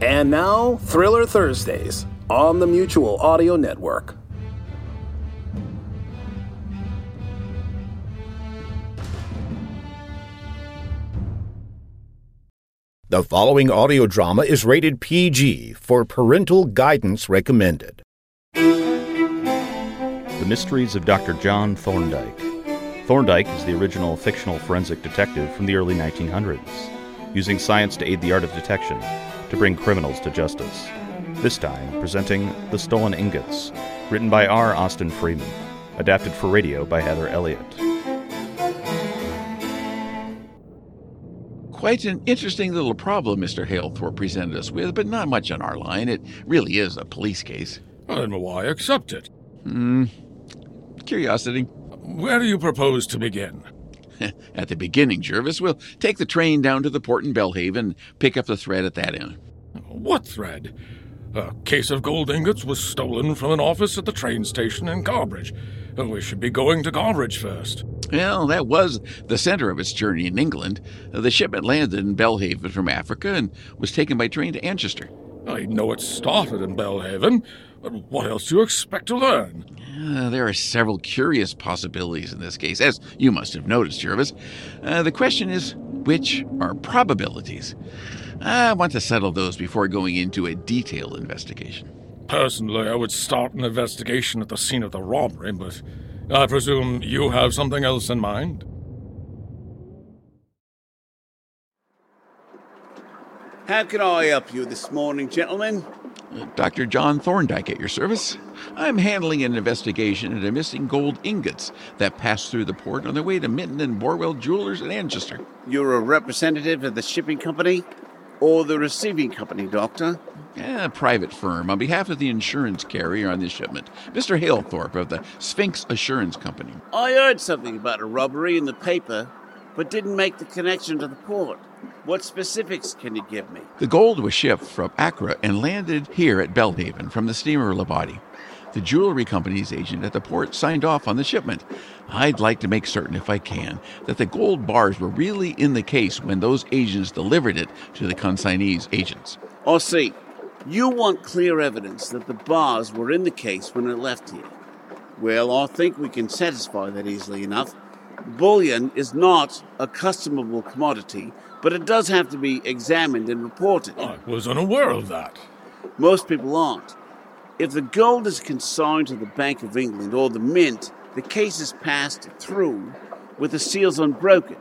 And now, Thriller Thursdays on the Mutual Audio Network. The following audio drama is rated PG for parental guidance recommended. The Mysteries of Dr. John Thorndyke. Thorndyke is the original fictional forensic detective from the early 1900s, using science to aid the art of detection to bring criminals to justice. This time, presenting The Stolen Ingots, written by R. Austin Freeman, adapted for radio by Heather Elliott. Quite an interesting little problem Mr. Halethorpe presented us with, but not much on our line. It really is a police case. I don't know why I accept it? Hmm. Curiosity. Where do you propose to begin? At the beginning, Jervis, we'll take the train down to the port in Belhaven, and pick up the thread at that end. What thread? A case of gold ingots was stolen from an office at the train station in Garbridge. We should be going to Garbridge first. Well, that was the center of its journey in England. The shipment landed in Belhaven from Africa and was taken by train to Anchester. I know it started in Belhaven, what else do you expect to learn? Uh, there are several curious possibilities in this case, as you must have noticed, Jervis. Uh, the question is, which are probabilities? I want to settle those before going into a detailed investigation. Personally, I would start an investigation at the scene of the robbery, but I presume you have something else in mind? How can I help you this morning, gentlemen? Dr. John Thorndyke at your service. I'm handling an investigation into missing gold ingots that passed through the port on their way to Minton and Borwell Jewelers in Anchester. You're a representative of the shipping company or the receiving company, Doctor? A private firm on behalf of the insurance carrier on this shipment, Mr. Halethorpe of the Sphinx Assurance Company. I heard something about a robbery in the paper, but didn't make the connection to the port. What specifics can you give me? The gold was shipped from Accra and landed here at Belhaven from the steamer Labadi. The jewelry company's agent at the port signed off on the shipment. I'd like to make certain, if I can, that the gold bars were really in the case when those agents delivered it to the consignee's agents. I see. You want clear evidence that the bars were in the case when it left here. Well, I think we can satisfy that easily enough. Bullion is not a customable commodity, but it does have to be examined and reported. I was unaware of that. Most people aren't. If the gold is consigned to the Bank of England or the Mint, the case is passed through with the seals unbroken.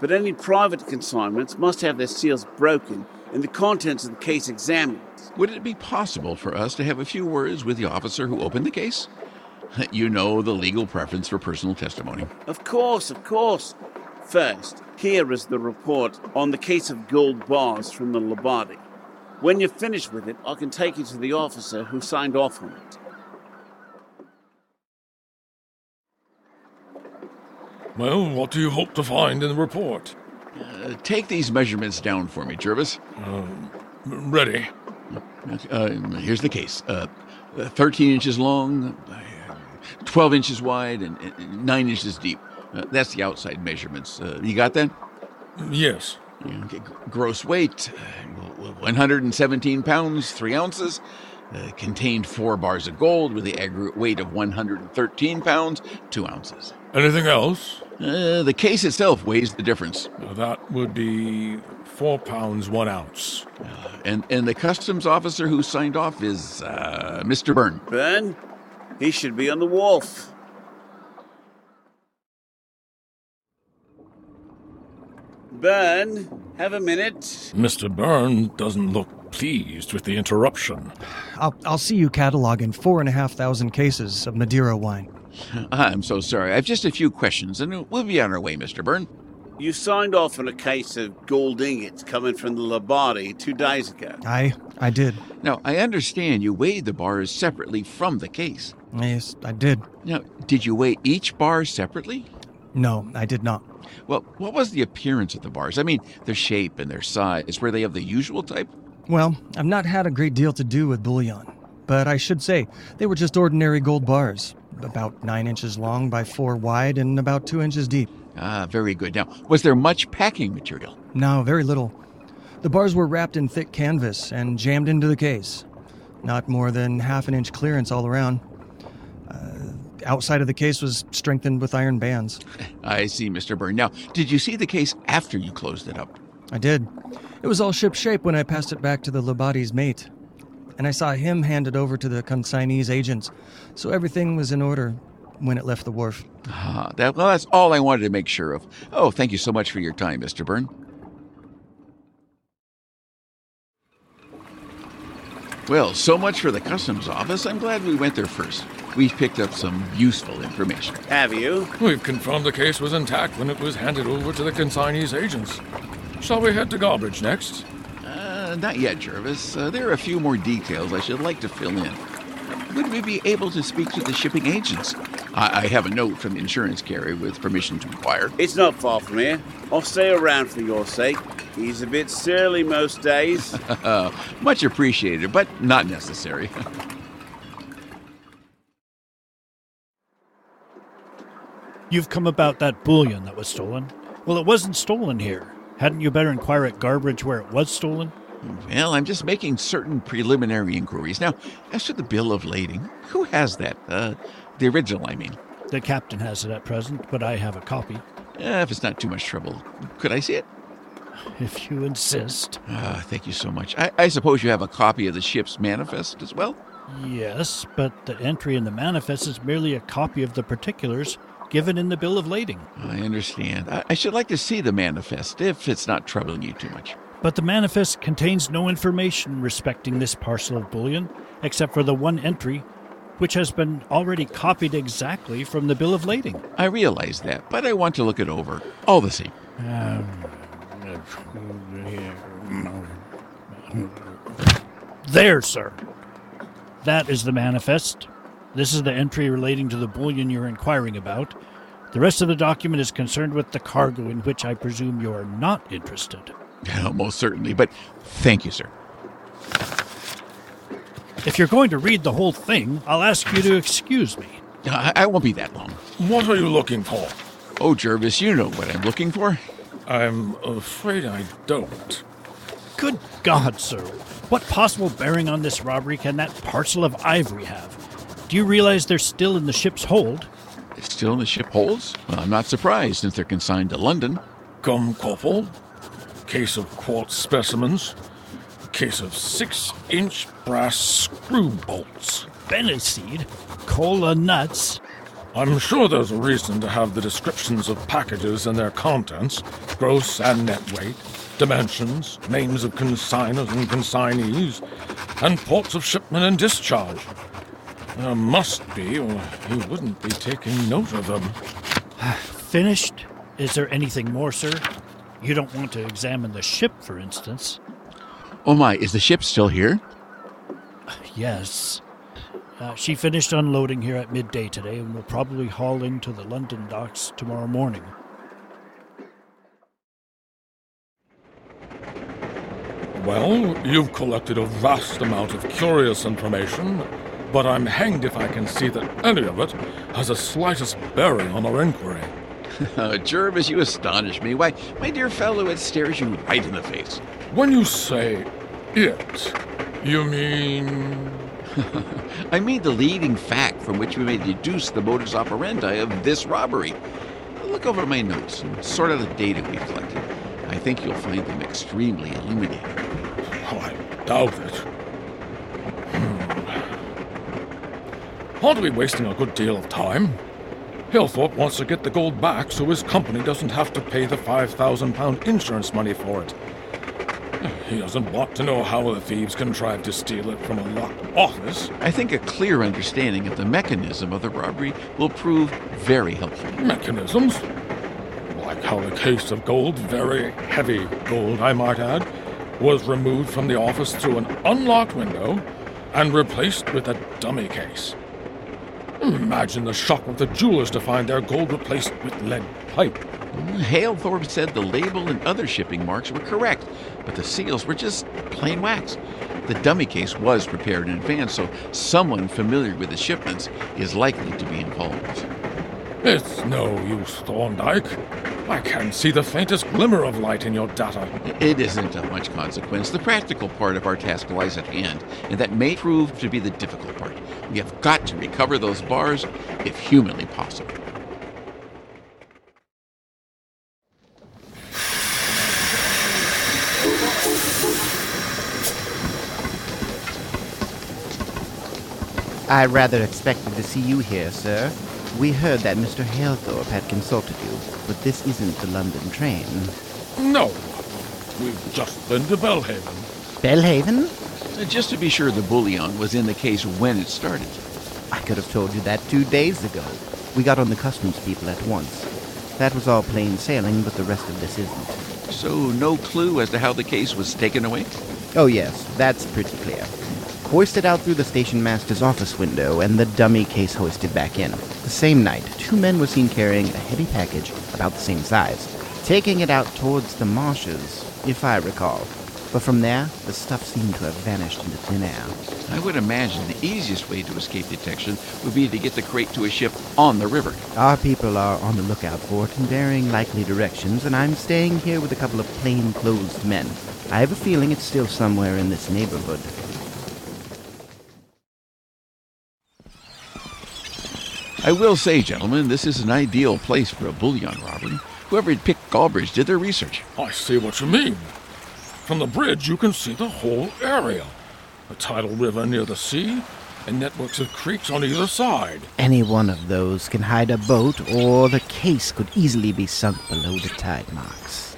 But any private consignments must have their seals broken and the contents of the case examined. Would it be possible for us to have a few words with the officer who opened the case? You know the legal preference for personal testimony. Of course, of course. First, here is the report on the case of gold bars from the Labadi. When you're finished with it, I can take you to the officer who signed off on it. Well, what do you hope to find in the report? Uh, take these measurements down for me, Jervis. Uh, ready. Uh, here's the case uh, 13 inches long, 12 inches wide, and, and 9 inches deep. Uh, that's the outside measurements. Uh, you got that? Yes. Okay, gross weight 117 pounds, 3 ounces. Uh, contained four bars of gold with the aggregate weight of 113 pounds, 2 ounces. Anything else? Uh, the case itself weighs the difference. Uh, that would be four pounds, one ounce. Uh, and, and the customs officer who signed off is uh, Mr. Byrne. Byrne? He should be on the wharf. Byrne, have a minute. Mr. Byrne doesn't look pleased with the interruption. I'll, I'll see you cataloging four and a half thousand cases of Madeira wine. I'm so sorry. I've just a few questions, and we'll be on our way, Mr. Byrne. You signed off on a case of gold ingots coming from the Labadi two days ago. I I did. Now, I understand you weighed the bars separately from the case. Yes, I did. Now, did you weigh each bar separately? No, I did not. Well, what was the appearance of the bars? I mean, their shape and their size. Were they of the usual type? Well, I've not had a great deal to do with bullion, but I should say they were just ordinary gold bars, about nine inches long by four wide and about two inches deep. Ah, very good. Now, was there much packing material? No, very little. The bars were wrapped in thick canvas and jammed into the case. Not more than half an inch clearance all around. Uh, outside of the case was strengthened with iron bands. I see, Mr. Byrne. Now, did you see the case after you closed it up? I did. It was all shipshape when I passed it back to the Labadi's mate. And I saw him hand it over to the consignee's agents, so everything was in order when it left the wharf. Ah, that, well, that's all I wanted to make sure of. Oh, thank you so much for your time, Mr. Byrne. Well, so much for the customs office. I'm glad we went there first. We've picked up some useful information. Have you? We've confirmed the case was intact when it was handed over to the consignee's agents. Shall we head to Garbridge next? Uh, not yet, Jervis. Uh, there are a few more details I should like to fill in. Would we be able to speak to the shipping agents? I, I have a note from the insurance carrier with permission to inquire. It's not far from here. I'll stay around for your sake. He's a bit surly most days. Much appreciated, but not necessary. You've come about that bullion that was stolen. Well, it wasn't stolen here. Hadn't you better inquire at Garbridge where it was stolen? well, I'm just making certain preliminary inquiries. Now, as to the bill of lading, who has that? Uh, the original, I mean. The captain has it at present, but I have a copy. Uh, if it's not too much trouble, could I see it? If you insist. Ah, thank you so much. I, I suppose you have a copy of the ship's manifest as well? Yes, but the entry in the manifest is merely a copy of the particulars given in the bill of lading. I understand. I, I should like to see the manifest if it's not troubling you too much. But the manifest contains no information respecting this parcel of bullion, except for the one entry, which has been already copied exactly from the bill of lading. I realize that, but I want to look it over all the same. There, sir. That is the manifest. This is the entry relating to the bullion you're inquiring about. The rest of the document is concerned with the cargo in which I presume you are not interested. Most certainly, but thank you, sir. If you're going to read the whole thing, I'll ask you to excuse me. I, I won't be that long. What are you looking for? Oh, Jervis, you know what I'm looking for. I'm afraid I don't. Good God, sir. What possible bearing on this robbery can that parcel of ivory have? Do you realize they're still in the ship's hold? It's still in the ship holds? Well, I'm not surprised since they're consigned to London. Gum copal, case of quartz specimens, case of six inch brass screw bolts. Benniseed, cola nuts. I'm sure there's a reason to have the descriptions of packages and their contents, gross and net weight, dimensions, names of consignors and consignees, and ports of shipment and discharge. There must be, or he wouldn't be taking note of them. Finished? Is there anything more, sir? You don't want to examine the ship, for instance. Oh my, is the ship still here? Yes. Uh, she finished unloading here at midday today and will probably haul into the London docks tomorrow morning. Well, you've collected a vast amount of curious information, but I'm hanged if I can see that any of it has the slightest bearing on our inquiry. Jervis, you astonish me. Why, my dear fellow, it stares you right in the face. When you say it, you mean. I mean the leading fact from which we may deduce the modus operandi of this robbery. Look over my notes and sort out the data we've collected. I think you'll find them extremely illuminating. Oh, I doubt it. Hmm. Aren't we wasting a good deal of time? Halethorpe wants to get the gold back so his company doesn't have to pay the £5,000 insurance money for it. He doesn't want to know how the thieves contrived to steal it from a locked office. I think a clear understanding of the mechanism of the robbery will prove very helpful. Mechanisms? Like how the case of gold, very heavy gold, I might add, was removed from the office through an unlocked window and replaced with a dummy case. Imagine the shock of the jewelers to find their gold replaced with lead pipe. Halethorpe said the label and other shipping marks were correct, but the seals were just plain wax. The dummy case was prepared in advance, so someone familiar with the shipments is likely to be involved. It's no use, Thorndyke. I can't see the faintest glimmer of light in your data. It isn't of much consequence. The practical part of our task lies at hand, and that may prove to be the difficult part. We have got to recover those bars if humanly possible. I rather expected to see you here, sir. We heard that Mr. Halethorpe had consulted you, but this isn't the London train. No. We've just been to Belhaven. Belhaven? Uh, Just to be sure the bullion was in the case when it started. I could have told you that two days ago. We got on the customs people at once. That was all plain sailing, but the rest of this isn't. So, no clue as to how the case was taken away? Oh, yes, that's pretty clear. Hoisted out through the station master's office window and the dummy case hoisted back in. The same night, two men were seen carrying a heavy package about the same size, taking it out towards the marshes, if I recall. But from there, the stuff seemed to have vanished into thin air. I would imagine the easiest way to escape detection would be to get the crate to a ship on the river. Our people are on the lookout for it in varying likely directions, and I'm staying here with a couple of plain-clothes men. I have a feeling it's still somewhere in this neighborhood. I will say, gentlemen, this is an ideal place for a bullion robbery. Whoever had picked Garbridge did their research. I see what you mean. From the bridge, you can see the whole area. A tidal river near the sea, and networks of creeks on either side. Any one of those can hide a boat, or the case could easily be sunk below the tide marks.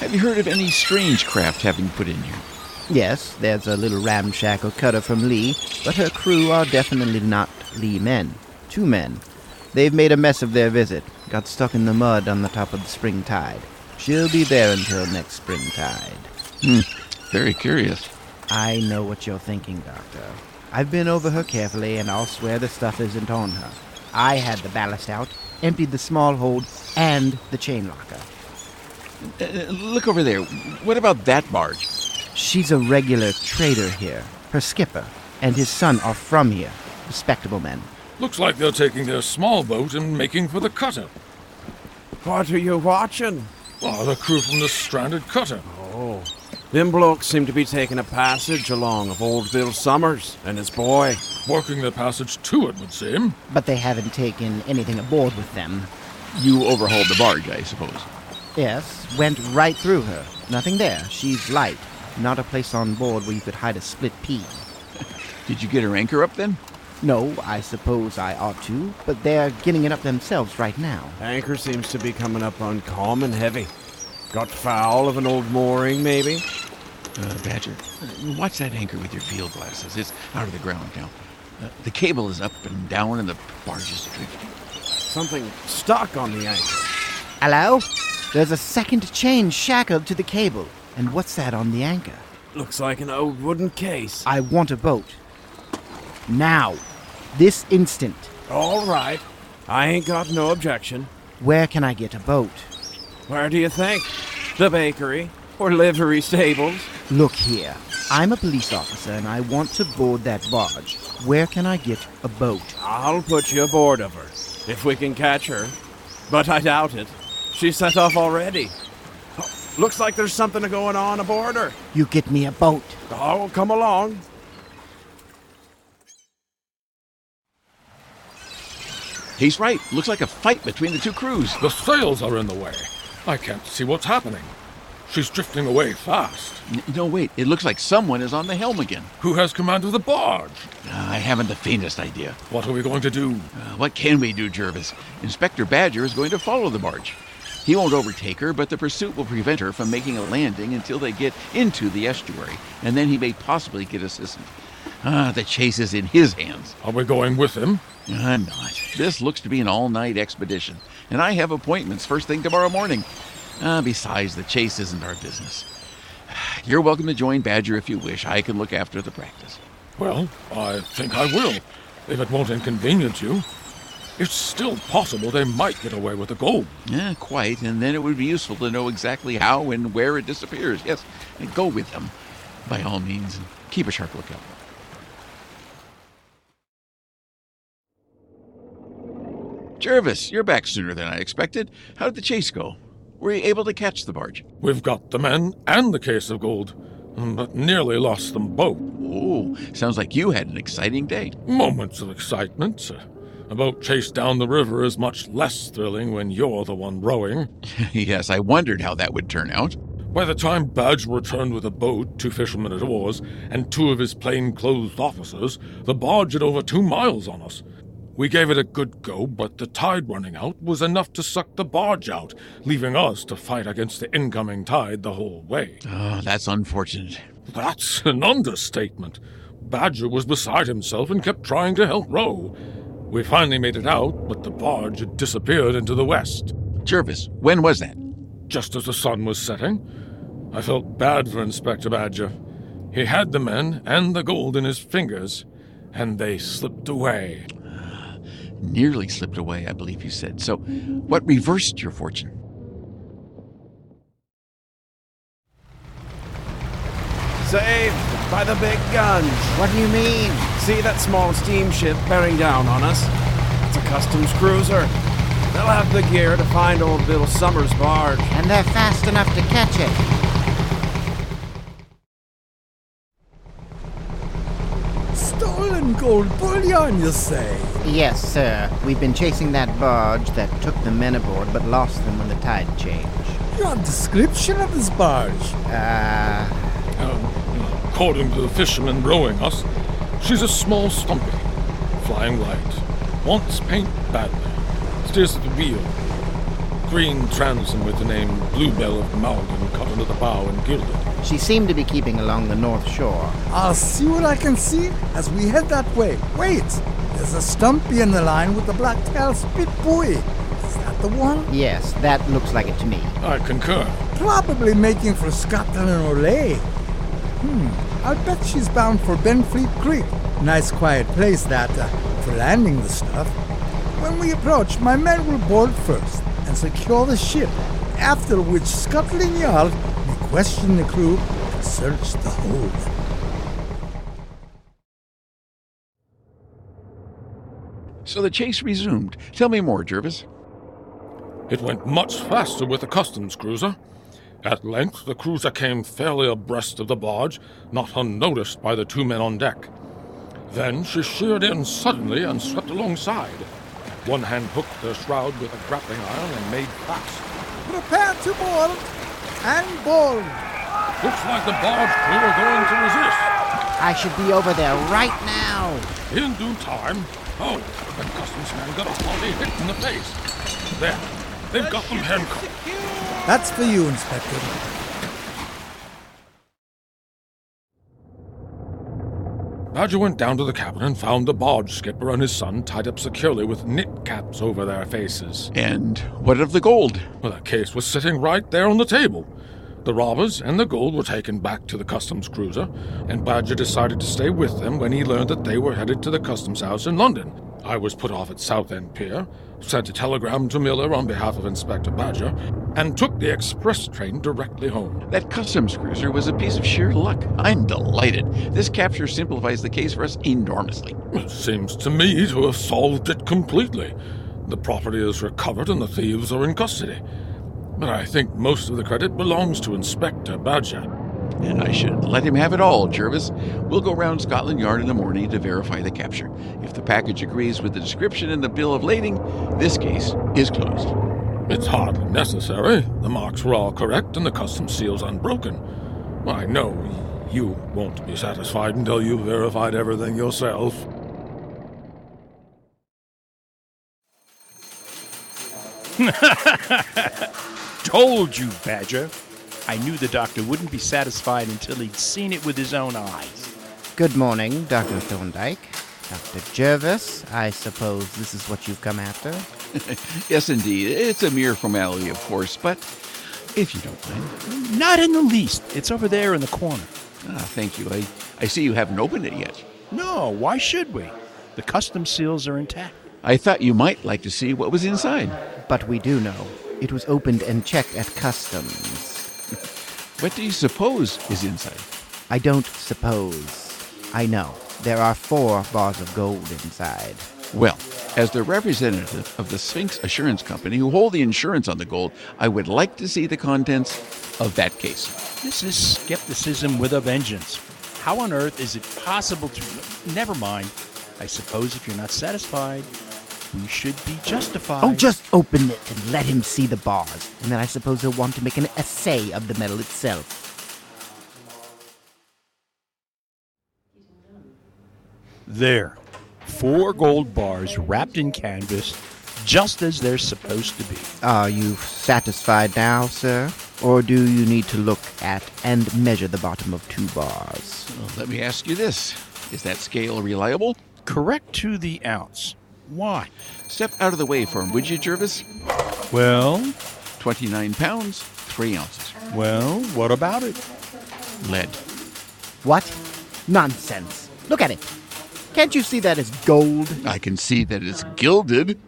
Have you heard of any strange craft having put in here? Yes, there's a little ramshackle cutter from Leigh, but her crew are definitely not Leigh men. Two men. They've made a mess of their visit, got stuck in the mud on the top of the spring tide. She'll be there until next spring tide. Hmm, very curious. I know what you're thinking, Doctor. I've been over her carefully, and I'll swear the stuff isn't on her. I had the ballast out, emptied the small hold, and the chain locker. Uh, look over there. What about that barge? She's a regular trader here. Her skipper and his son are from here. Respectable men. Looks like they're taking their small boat and making for the cutter. What are you watching? Oh, the crew from the stranded cutter. Oh, them blokes seem to be taking a passage along of old Bill Summers and his boy. Working the passage to it, would seem. But they haven't taken anything aboard with them. You overhauled the barge, I suppose. Yes, went right through her. Nothing there. She's light. Not a place on board where you could hide a split pea. Did you get her anchor up then? No, I suppose I ought to, but they're getting it up themselves right now. Anchor seems to be coming up uncommon heavy. Got foul of an old mooring, maybe? Uh, Badger, uh, watch that anchor with your field glasses. It's out of the ground now. Uh, the cable is up and down, and the barge is drifting. Something stuck on the anchor. Hello? There's a second chain shackled to the cable. And what's that on the anchor? Looks like an old wooden case. I want a boat. Now. This instant. All right. I ain't got no objection. Where can I get a boat? Where do you think? The bakery? Or livery stables? Look here. I'm a police officer and I want to board that barge. Where can I get a boat? I'll put you aboard of her, if we can catch her. But I doubt it. She set off already. Looks like there's something going on aboard her. You get me a boat. Oh, come along. He's right. Looks like a fight between the two crews. The sails are in the way. I can't see what's happening. She's drifting away fast. N- No, wait. It looks like someone is on the helm again. Who has command of the barge? Uh, I haven't the faintest idea. What are we going to do? Uh, what can we do, Jervis? Inspector Badger is going to follow the barge. He won't overtake her, but the pursuit will prevent her from making a landing until they get into the estuary, and then he may possibly get assistance. Ah, the chase is in his hands. Are we going with him? I'm not. This looks to be an all night expedition, and I have appointments first thing tomorrow morning. Ah, besides, the chase isn't our business. You're welcome to join Badger if you wish. I can look after the practice. Well, I think I will, if it won't inconvenience you. It's still possible they might get away with the gold. Yeah, quite, and then it would be useful to know exactly how and where it disappears. Yes, and go with them, by all means, and keep a sharp lookout. Jervis, you're back sooner than I expected. How did the chase go? Were you able to catch the barge? We've got the men and the case of gold, mm, but nearly lost them both. Oh, sounds like you had an exciting day. Moments of excitement. A boat chase down the river is much less thrilling when you're the one rowing. yes, I wondered how that would turn out. By the time Badge returned with a boat, two fishermen at oars, and two of his plain-clothed officers, the barge had over two miles on us. We gave it a good go, but the tide running out was enough to suck the barge out, leaving us to fight against the incoming tide the whole way. Oh, that's unfortunate. That's an understatement. Badger was beside himself and kept trying to help row. We finally made it out, but the barge had disappeared into the west. Jervis, when was that? Just as the sun was setting. I felt bad for Inspector Badger. He had the men and the gold in his fingers, and they slipped away. Nearly slipped away, I believe you said. So, what reversed your fortune? Saved by the big guns. What do you mean? See that small steamship bearing down on us? It's a customs cruiser. They'll have the gear to find old Bill Summers' barge. And they're fast enough to catch it. Stolen gold bullion, you say? Yes, sir. We've been chasing that barge that took the men aboard but lost them when the tide changed. Your description of this barge? Uh. Uh, according to the fishermen rowing us, she's a small stumpy, flying light, wants paint badly, steers at the wheel, green transom with the name Bluebell of Maldon cut into the bow and gilded. She seemed to be keeping along the north shore. I'll see what I can see as we head that way. Wait! There's a stumpy in the line with the black tail spit buoy. Is that the one? Yes, that looks like it to me. I concur. Probably making for Scotland and Olay. Hmm, I'll bet she's bound for Benfleet Creek. Nice quiet place that, uh, for landing the stuff. When we approach, my men will board first and secure the ship, after which Scotland Yard may question the crew and search the hold. So the chase resumed. Tell me more, Jervis. It went much faster with the customs cruiser. At length, the cruiser came fairly abreast of the barge, not unnoticed by the two men on deck. Then she sheered in suddenly and swept alongside. One hand hooked the shroud with a grappling iron and made fast. Prepare to board and board. Looks like the barge crew are going to resist. I should be over there right now. In due time. Oh, the customs man got a hearty hit in the face. There, they've got them handcuffed. That's for you, Inspector. Badger went down to the cabin and found the barge skipper and his son tied up securely with knit caps over their faces. And what of the gold? Well, the case was sitting right there on the table. The robbers and the gold were taken back to the customs cruiser, and Badger decided to stay with them when he learned that they were headed to the customs house in London. I was put off at Southend Pier, sent a telegram to Miller on behalf of Inspector Badger, and took the express train directly home. That customs cruiser was a piece of sheer luck. I'm delighted. This capture simplifies the case for us enormously. It seems to me to have solved it completely. The property is recovered and the thieves are in custody. But I think most of the credit belongs to Inspector Badger. And I should let him have it all, Jervis. We'll go round Scotland Yard in the morning to verify the capture. If the package agrees with the description in the bill of lading, this case is closed. It's hardly necessary. The marks were all correct and the customs seal's unbroken. I know you won't be satisfied until you've verified everything yourself. Told you, Badger. I knew the doctor wouldn't be satisfied until he'd seen it with his own eyes. Good morning, Dr. Thorndyke. Dr. Jervis, I suppose this is what you've come after? yes, indeed. It's a mere formality, of course, but if you don't mind. Not in the least. It's over there in the corner. Ah, thank you. I, I see you haven't opened it yet. No, why should we? The custom seals are intact. I thought you might like to see what was inside. But we do know. It was opened and checked at customs. What do you suppose is inside? I don't suppose. I know. There are four bars of gold inside. Well, As the representative of the Sphinx Assurance Company who hold the insurance on the gold, I would like to see the contents of that case. This is skepticism with a vengeance. How on earth is it possible to. Never mind. I suppose if you're not satisfied, we should be justified. Oh, just open it and let him see the bars. And then I suppose he'll want to make an assay of the metal itself. There. Four gold bars wrapped in canvas, just as they're supposed to be. Are you satisfied now, sir? Or do you need to look at and measure the bottom of two bars? Well, let me ask you this Is that scale reliable? Correct to the ounce. Why? Step out of the way for him, would you, Jervis? Well? 29 pounds, 3 ounces. Well, what about it? Lead. What? Nonsense. Look at it. Can't you see that it's gold? I can see that it's gilded.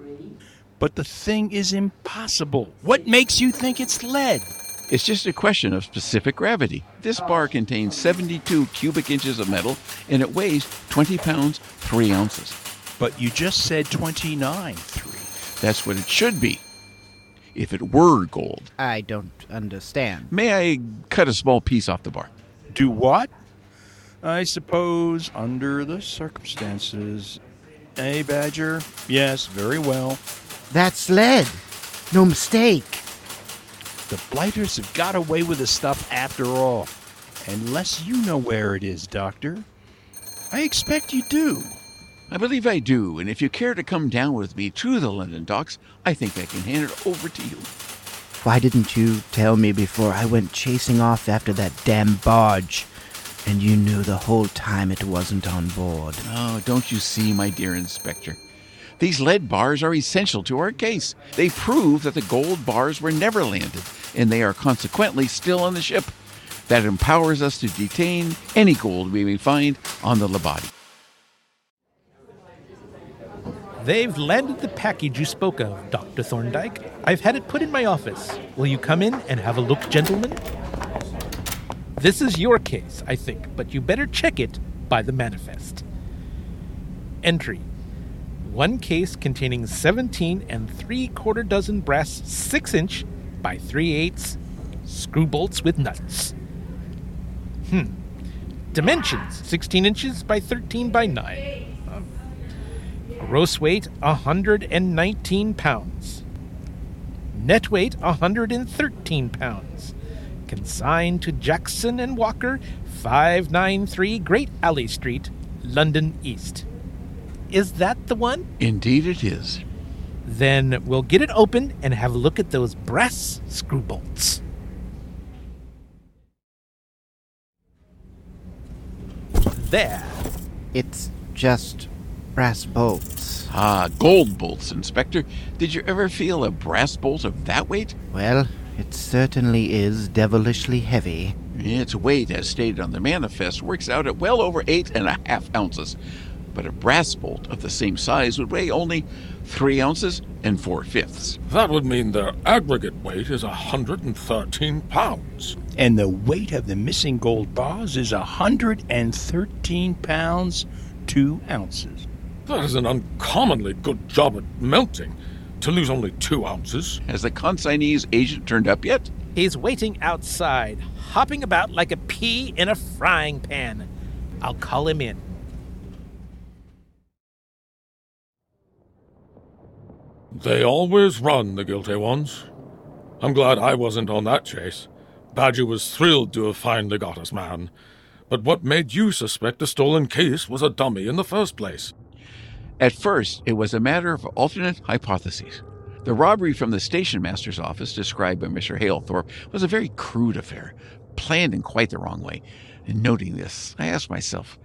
But the thing is impossible. What makes you think it's lead? It's just a question of specific gravity. This bar contains 72 cubic inches of metal and it weighs 20 pounds, 3 ounces. But you just said 29, 3. That's what it should be. If it were gold. I don't understand. May I cut a small piece off the bar? Do what? I suppose, under the circumstances. Eh, Badger? Yes, very well. That's lead. No mistake. The blighters have got away with the stuff after all. Unless you know where it is, Doctor. I expect you do. I believe I do, and if you care to come down with me to the London docks, I think I can hand it over to you. Why didn't you tell me before I went chasing off after that damn barge? And you knew the whole time it wasn't on board. Oh, don't you see, my dear Inspector? These lead bars are essential to our case. They prove that the gold bars were never landed, and they are consequently still on the ship. That empowers us to detain any gold we may find on the Labadi. They've landed the package you spoke of, Dr. Thorndyke. I've had it put in my office. Will you come in and have a look, gentlemen? This is your case, I think, but you better check it by the manifest. Entry One case containing 17 and 3 quarter dozen brass 6 inch by 3 eighths screw bolts with nuts. Hmm. Dimensions 16 inches by 13 by 9. Gross weight 119 pounds. Net weight 113 pounds. Consigned to Jackson and Walker, 593 Great Alie Street, London East. Is that the one? Indeed, it is. Then we'll get it open and have a look at those brass screw bolts. There. It's just brass bolts. Ah, gold bolts, Inspector. Did you ever feel a brass bolt of that weight? Well, it certainly is devilishly heavy. Its weight, as stated on the manifest, works out at well over eight and a half ounces. But a brass bolt of the same size would weigh only three ounces and four fifths. That would mean their aggregate weight is 113 pounds. And the weight of the missing gold bars is 113 pounds, 2 ounces. That is an uncommonly good job at melting. To lose only two ounces. Has the consignee's agent turned up yet? He's waiting outside, hopping about like a pea in a frying pan. I'll call him in. They always run, the guilty ones. I'm glad I wasn't on that chase. Badger was thrilled to have finally got his man. But what made you suspect the stolen case was a dummy in the first place? At first, it was a matter of alternate hypotheses. The robbery from the station master's office, described by Mr. Halethorpe, was a very crude affair, planned in quite the wrong way. And noting this, I asked myself,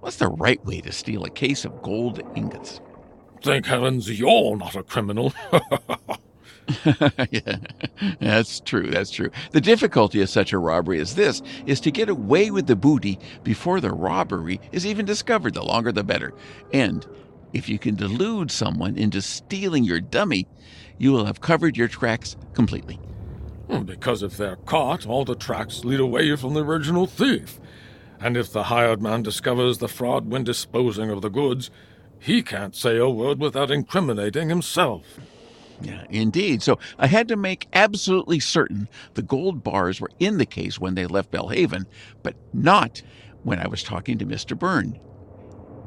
what's the right way to steal a case of gold ingots? Thank heavens you're not a criminal. yeah, that's true. That's true. The difficulty of such a robbery as this is to get away with the booty before the robbery is even discovered. The longer, the better. And if you can delude someone into stealing your dummy, you will have covered your tracks completely. Hmm, because if they're caught, all the tracks lead away from the original thief. And if the hired man discovers the fraud when disposing of the goods, He can't say a word without incriminating himself. Yeah, indeed. So I had to make absolutely certain the gold bars were in the case when they left Belhaven, but not when I was talking to Mr. Byrne.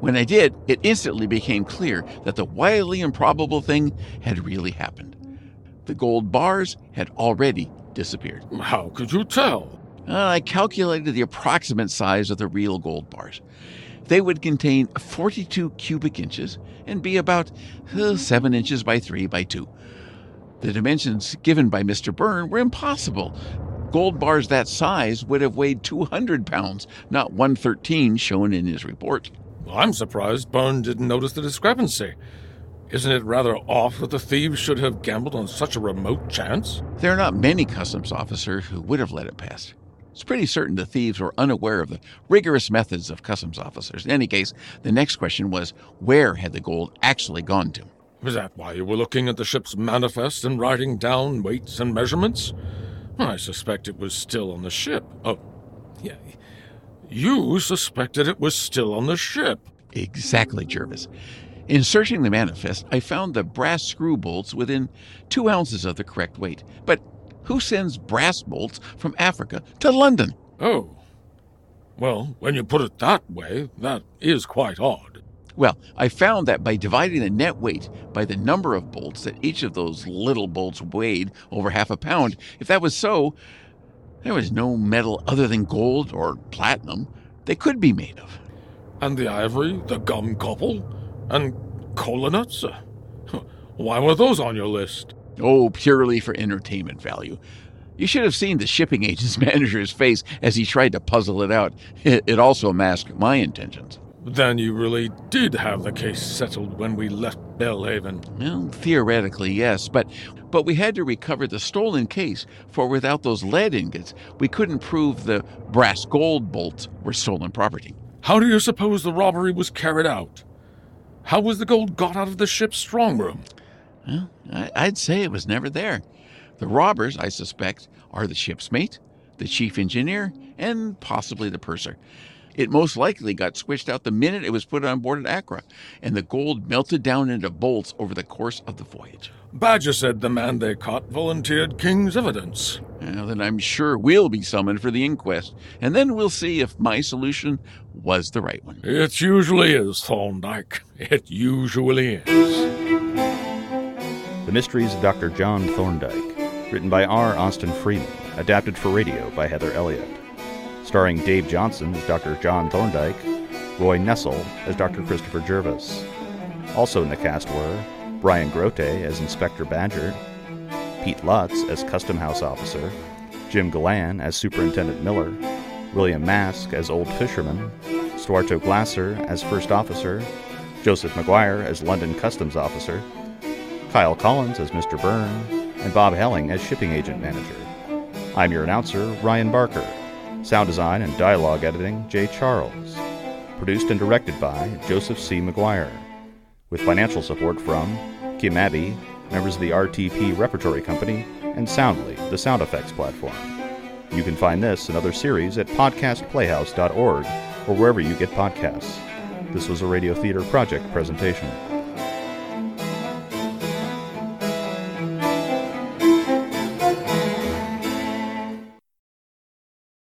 When I did, it instantly became clear that the wildly improbable thing had really happened. The gold bars had already disappeared. How could you tell? Uh, I calculated the approximate size of the real gold bars. They would contain 42 cubic inches and be about uh, 7 inches by 3 by 2. The dimensions given by Mr. Byrne were impossible. Gold bars that size would have weighed 200 pounds, not 113 shown in his report. I'm surprised Byrne didn't notice the discrepancy. Isn't it rather off that the thieves should have gambled on such a remote chance? There are not many customs officers who would have let it pass. It's pretty certain the thieves were unaware of the rigorous methods of customs officers. In any case, the next question was where had the gold actually gone to? Was that why you were looking at the ship's manifest and writing down weights and measurements? I suspect it was still on the ship. Oh, yeah. You suspected it was still on the ship. Exactly, Jervis. In searching the manifest, I found the brass screw bolts within two ounces of the correct weight. But who sends brass bolts from Africa to London? Oh. Well, when you put it that way, that is quite odd. Well, I found that by dividing the net weight by the number of bolts, that each of those little bolts weighed over half a pound. If that was so, there was no metal other than gold or platinum they could be made of. And the ivory, the gum copal, and cola nuts? Why were those on your list? Oh, purely for entertainment value. You should have seen the shipping agent's manager's face as he tried to puzzle it out. It also masked my intentions. Then you really did have the case settled when we left Belhaven. Well, theoretically, yes, but but we had to recover the stolen case, for without those lead ingots, we couldn't prove the brass gold bolts were stolen property. How do you suppose the robbery was carried out? How was the gold got out of the ship's strong room? Well, I'd say it was never there. The robbers, I suspect, are the ship's mate, the chief engineer, and possibly the purser. It most likely got switched out the minute it was put on board at Accra, and the gold melted down into bolts over the course of the voyage. Badger said the man they caught volunteered King's evidence. Well, then I'm sure we'll be summoned for the inquest, and then we'll see if my solution was the right one. It usually is, Thorndyke. It usually is. The Mysteries of Dr. John Thorndyke, written by R. Austin Freeman, adapted for radio by Heather Elliott. Starring Dave Johnson as Dr. John Thorndyke, Roy Nessel as Dr. Christopher Jervis. Also in the cast were Brian Grote as Inspector Badger, Pete Lutz as Custom House Officer, Jim Galan as Superintendent Miller, William Mask as Old Fisherman, Stuarto Glasser as First Officer, Joseph McGuire as London Customs Officer, Kyle Collins as Mr. Byrne, and Bob Helling as Shipping Agent Manager. I'm your announcer, Ryan Barker. Sound design and dialogue editing, Jay Charles. Produced and directed by Joseph C. McGuire. With financial support from Kim Abbey, members of the RTP Repertory Company, and Soundly, the sound effects platform. You can find this and other series at podcastplayhouse.org or wherever you get podcasts. This was a Radio Theater Project presentation.